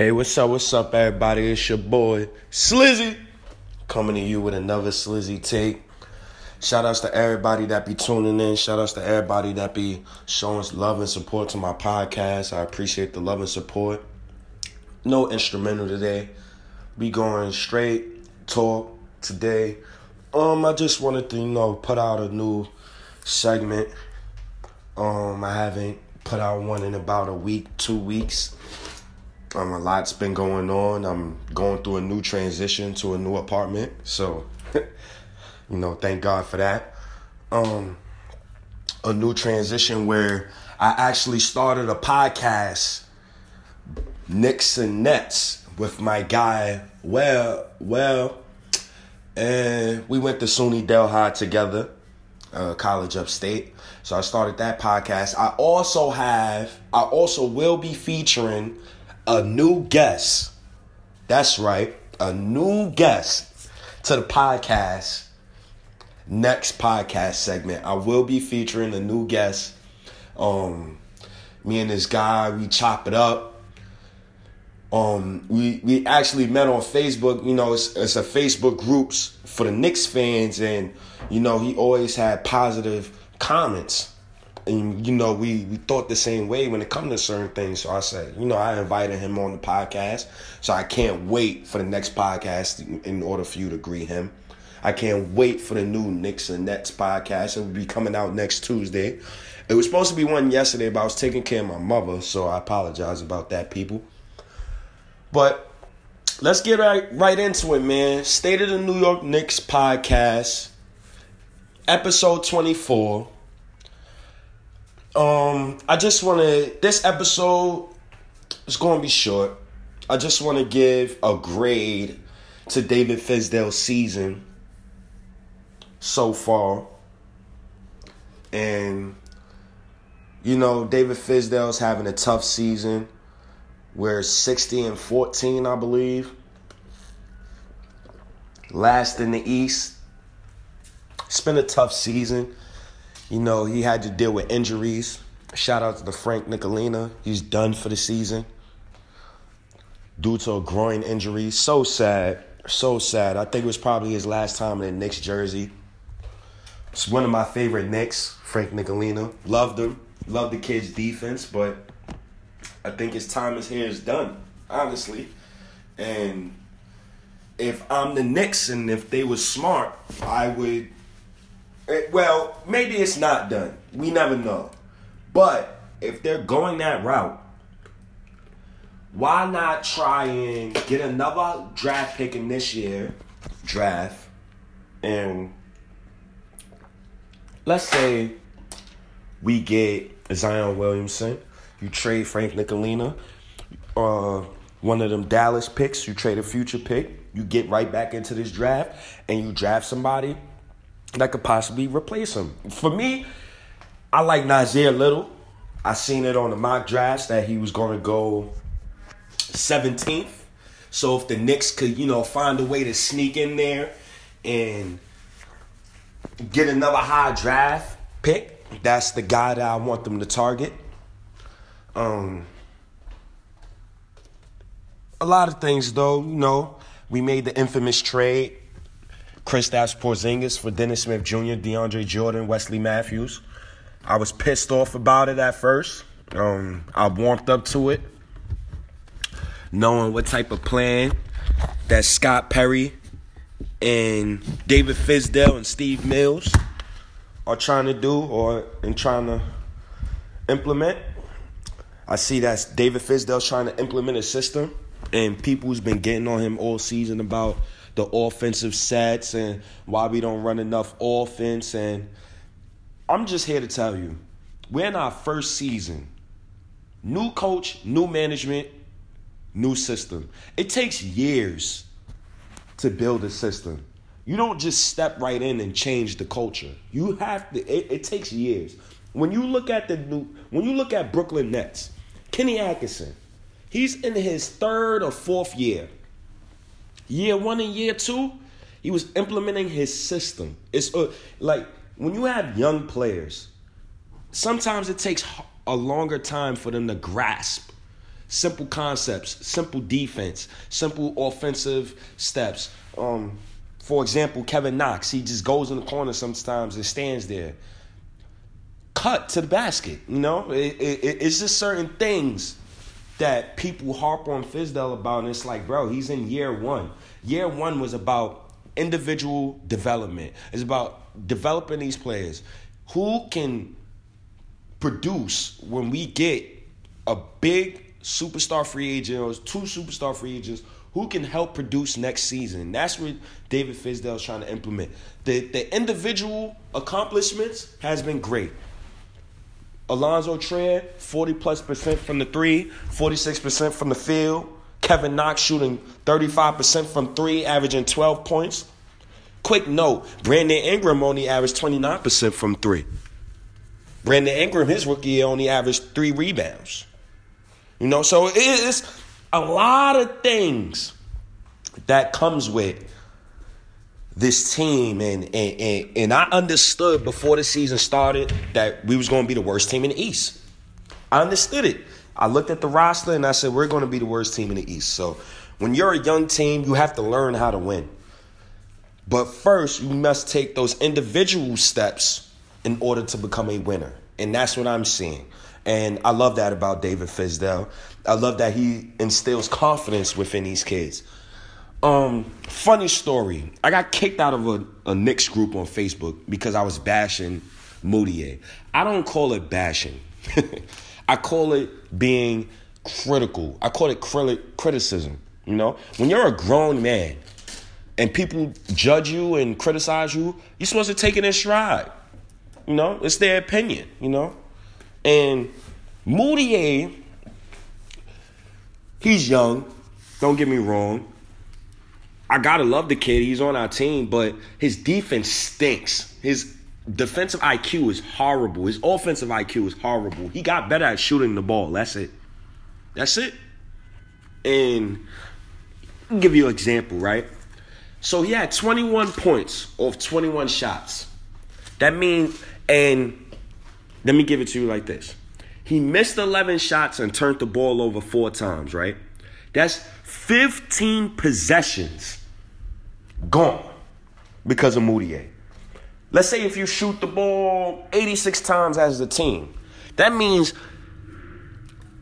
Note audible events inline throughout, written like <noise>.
Hey, what's up? What's up, everybody? It's your boy Slizzy coming to you with another Slizzy take. Shout outs to everybody that be tuning in. Shout outs to everybody that be showing love and support to my podcast. I appreciate the love and support. No instrumental today. Be going straight talk today. Um, I just wanted to, you know, put out a new segment. Um, I haven't put out one in about a week, two weeks. Um, a lot's been going on. I'm going through a new transition to a new apartment, so <laughs> you know, thank God for that. Um, a new transition where I actually started a podcast, Knicks and Nets, with my guy. Well, well, and we went to SUNY Delhi together, uh, college upstate. So I started that podcast. I also have, I also will be featuring a new guest. That's right, a new guest to the podcast. Next podcast segment, I will be featuring a new guest. Um, me and this guy, we chop it up. Um, we we actually met on Facebook. You know, it's, it's a Facebook groups for the Knicks fans, and you know he always had positive comments and you know we we thought the same way when it comes to certain things. So I said, you know, I invited him on the podcast. So I can't wait for the next podcast in order for you to greet him. I can't wait for the new Knicks and Nets podcast. It will be coming out next Tuesday. It was supposed to be one yesterday, but I was taking care of my mother, so I apologize about that, people. But let's get right right into it, man. State of the New York Knicks podcast, episode twenty four. Um, I just want to. This episode is going to be short. I just want to give a grade to David Fizdale's season so far, and you know David Fizdale's having a tough season. We're sixty and fourteen, I believe. Last in the East. It's been a tough season. You know, he had to deal with injuries. Shout out to the Frank Ntilikina. He's done for the season due to a groin injury. So sad. So sad. I think it was probably his last time in the Knicks jersey. It's one of my favorite Knicks, Frank Ntilikina. Loved him. Loved the kid's defense, but I think his time is here is done, honestly. And if I'm the Knicks and if they were smart, I would Eh, well, maybe it's not done. We never know. But if they're going that route, why not try and get another draft pick in this year draft and let's say we get Zion Williamson, you trade Frank Ntilikina, uh, one of them Dallas picks, you trade a future pick, you get right back into this draft and you draft somebody that could possibly replace him. For me, I like Nassir Little. I seen it on the mock drafts that he was going to go 17th. So if the Knicks could, you know, find a way to sneak in there and get another high draft pick, that's the guy that I want them to target. Um, a lot of things, though, you know, we made the infamous trade Kristaps Porzingis for Dennis Smith Jr., DeAndre Jordan, Wesley Matthews. I was pissed off about it at first. Um, I warmed up to it, knowing what type of plan that Scott Perry and David Fizdale and Steve Mills are trying to do or and trying to implement. I see that David Fizdale's trying to implement a system, and people's been getting on him all season about the offensive sets and why we don't run enough offense. And I'm just here to tell you, we're in our first season. New coach, new management, new system. It takes years to build a system. You don't just step right in and change the culture. You have to. It, it takes years. When you look at the new, when you look at Brooklyn Nets, Kenny Atkinson, he's in his third or fourth year. Year one and year two, he was implementing his system. It's uh, like when you have young players, sometimes it takes a longer time for them to grasp simple concepts, simple defense, simple offensive steps. Um, for example, Kevin Knox, he just goes in the corner sometimes and stands there. Cut to the basket, you know? It, it, it's just certain things that people harp on Fizdale about, and it's like, bro, he's in year one. Year one was about individual development. It's about developing these players. Who can produce when we get a big superstar free agent or two superstar free agents who can help produce next season. That's what David Fizdale is trying to implement. The the individual accomplishments has been great. Alonzo Trier, 40 plus percent from the three, 46% from the field. Kevin Knox shooting 35% from three, averaging 12 points. Quick note Brandon Ingram only averaged 29% from three. Brandon Ingram, his rookie year, only averaged three rebounds. You know, so it's a lot of things that comes with this team and, and and and I understood before the season started that we was going to be the worst team in the East. I understood it. I looked at the roster and I said we're going to be the worst team in the East. So when you're a young team, you have to learn how to win. But first, you must take those individual steps in order to become a winner. And that's what I'm seeing. And I love that about David Fizdale. I love that he instills confidence within these kids. Um, funny story. I got kicked out of a, a Knicks group on Facebook because I was bashing Mudiay. I don't call it bashing. <laughs> I call it being critical. I call it criticism. You know, when you're a grown man and people judge you and criticize you, you're supposed to take it in stride. You know, it's their opinion. You know, and Mudiay, he's young. Don't get me wrong. I gotta love the kid. He's on our team, but his defense stinks. His defensive IQ is horrible. His offensive IQ is horrible. He got better at shooting the ball. That's it. That's it. And I'll give you an example, right? So he had 21 points off 21 shots. That means, and let me give it to you like this. He missed 11 shots and turned the ball over four times, right? That's 15 possessions gone because of Mudiay. Let's say if you shoot the ball 86 times as a team, that means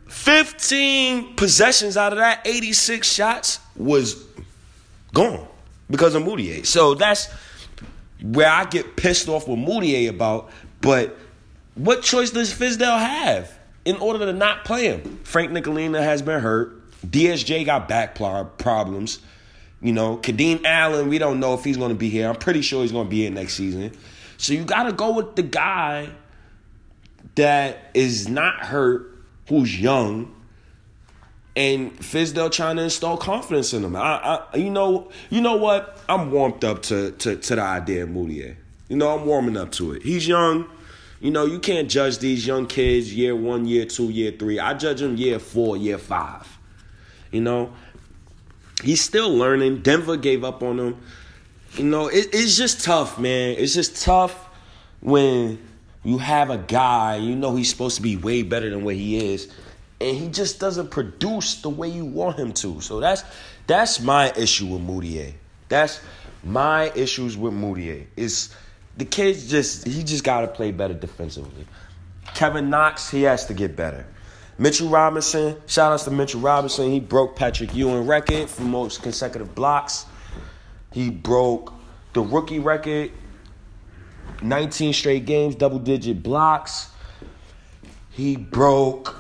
15 possessions out of that 86 shots was gone because of Mudiay. So that's where I get pissed off with Mudiay about. But what choice does Fizdale have in order to not play him? Frank Ntilikina has been hurt. DSJ got back problems. You know, Kadeem Allen, we don't know if he's going to be here. I'm pretty sure he's going to be here next season. So you got to go with the guy that is not hurt, who's young, and Fizdale trying to install confidence in him. I, I, you know, you know what? I'm warmed up to to, to the idea of Mudiay. You know, I'm warming up to it. He's young. You know, you can't judge these young kids year one, year two, year three. I judge them year four, year five. You know, he's still learning. Denver gave up on him. You know, it, it's just tough, man. It's just tough when you have a guy, you know he's supposed to be way better than what he is, and he just doesn't produce the way you want him to. So that's that's my issue with Mudiay. That's my issues with Mudiay. Is the kid's just he just gotta play better defensively. Kevin Knox, he has to get better. Mitchell Robinson, shout outs to Mitchell Robinson. He broke Patrick Ewing record for most consecutive blocks. He broke the rookie record, 19 straight games, double digit blocks. He broke,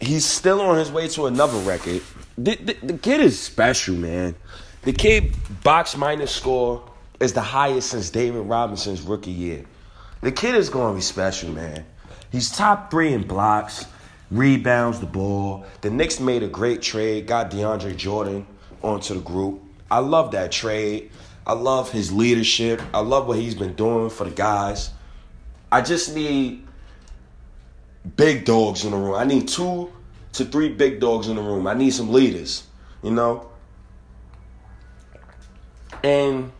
he's still on his way to another record. The, the, the kid is special, man. The kid box minus score is the highest since David Robinson's rookie year. The kid is going to be special, man. He's top three in blocks rebounds the ball. The Knicks made a great trade, got DeAndre Jordan onto the group. I love that trade. I love his leadership. I love what he's been doing for the guys. I just need big dogs in the room. I need two to three big dogs in the room. I need some leaders, you know? And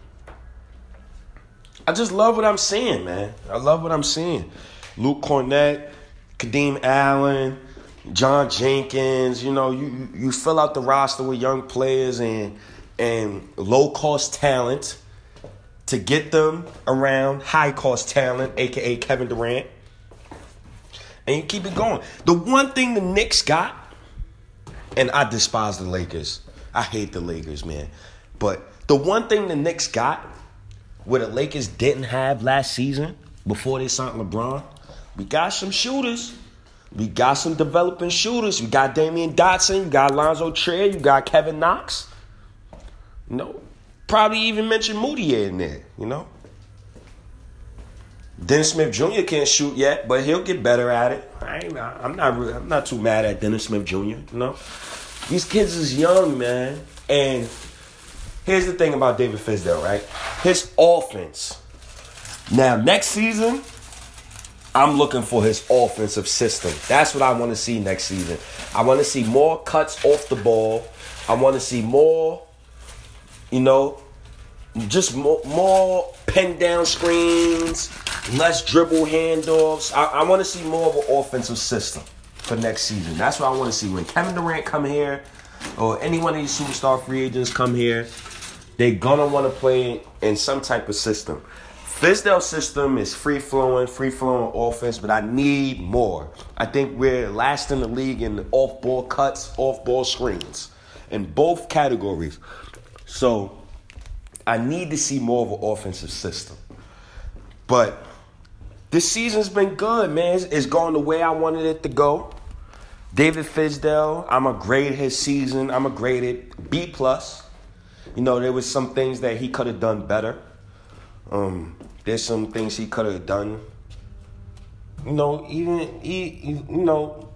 I just love what I'm seeing, man. I love what I'm seeing. Luke Kornet, Kadeem Allen, John Jenkins, you know, you you fill out the roster with young players and and low cost talent to get them around high cost talent, aka Kevin Durant. And you keep it going. The one thing the Knicks got, and I despise the Lakers. I hate the Lakers, man. But the one thing the Knicks got, where the Lakers didn't have last season before they signed LeBron, we got some shooters. We got some developing shooters. We got Damyean Dotson. You got Alonzo Trier. You got Kevin Knox. You know, probably even mention Moody in there. You know, Dennis Smith Jr. can't shoot yet, but he'll get better at it. I ain't, I'm not. I'm not too mad at Dennis Smith Jr. You know, these kids is young, man. And here's the thing about David Fizdale, right? His offense. Now, next season, I'm looking for his offensive system. That's what I want to see next season. I want to see more cuts off the ball. I want to see more, you know, just more, more pin down screens, less dribble handoffs. I, I want to see more of an offensive system for next season. That's what I want to see. When Kevin Durant come here, or any one of these superstar free agents come here, they're gonna want to play in some type of system. Fizdale system is free flowing, free flowing offense, but I need more. I think we're last in the league in off ball cuts, off ball screens, in both categories. So I need to see more of an offensive system. But this season's been good, man. It's, going the way I wanted it to go. David Fizdale, I'm a grade his season. I'm a graded B plus. You know, there was some things that he could have done better. Um, there's some things he could have done. You know, even he, you know,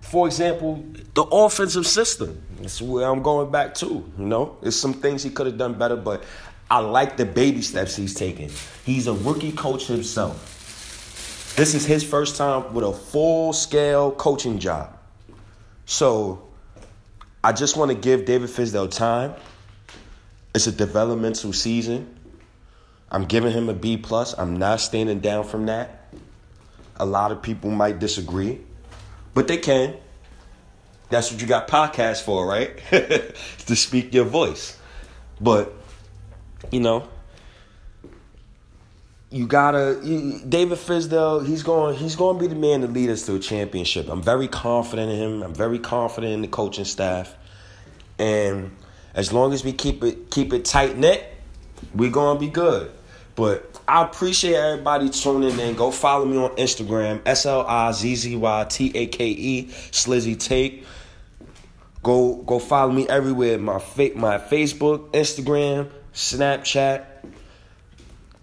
for example, the offensive system. That's where I'm going back to. You know, there's some things he could have done better, but I like the baby steps he's taking. He's a rookie coach himself. This is his first time with a full scale coaching job. So I just want to give David Fizdale time. It's a developmental season. I'm giving him a B plus. I'm not standing down from that. A lot of people might disagree, but they can. That's what you got podcasts for, right? <laughs> to speak your voice. But you know, you gotta you, David Fizdale. He's going. He's going to be the man to lead us to a championship. I'm very confident in him. I'm very confident in the coaching staff, and as long as we keep it keep it tight knit, we're gonna be good. But I appreciate everybody tuning in. Go follow me on Instagram, S L I Z Z Y T A K E, Slizzy Take. Go go follow me everywhere. My fa- my Facebook, Instagram, Snapchat.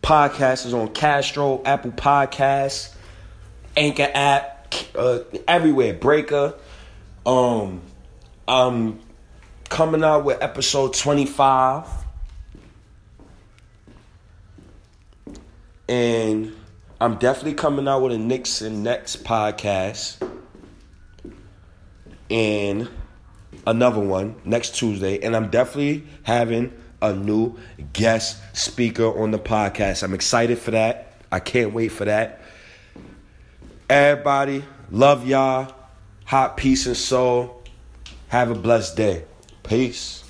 Podcast is on Castro, Apple Podcasts, Anchor app, uh, everywhere. Breaker. Um, I'm coming out with episode 25 And I'm definitely coming out with a Knicks and Nets podcast. And another one next Tuesday. And I'm definitely having a new guest speaker on the podcast. I'm excited for that. I can't wait for that. Everybody, love y'all. Hot peace and soul. Have a blessed day. Peace.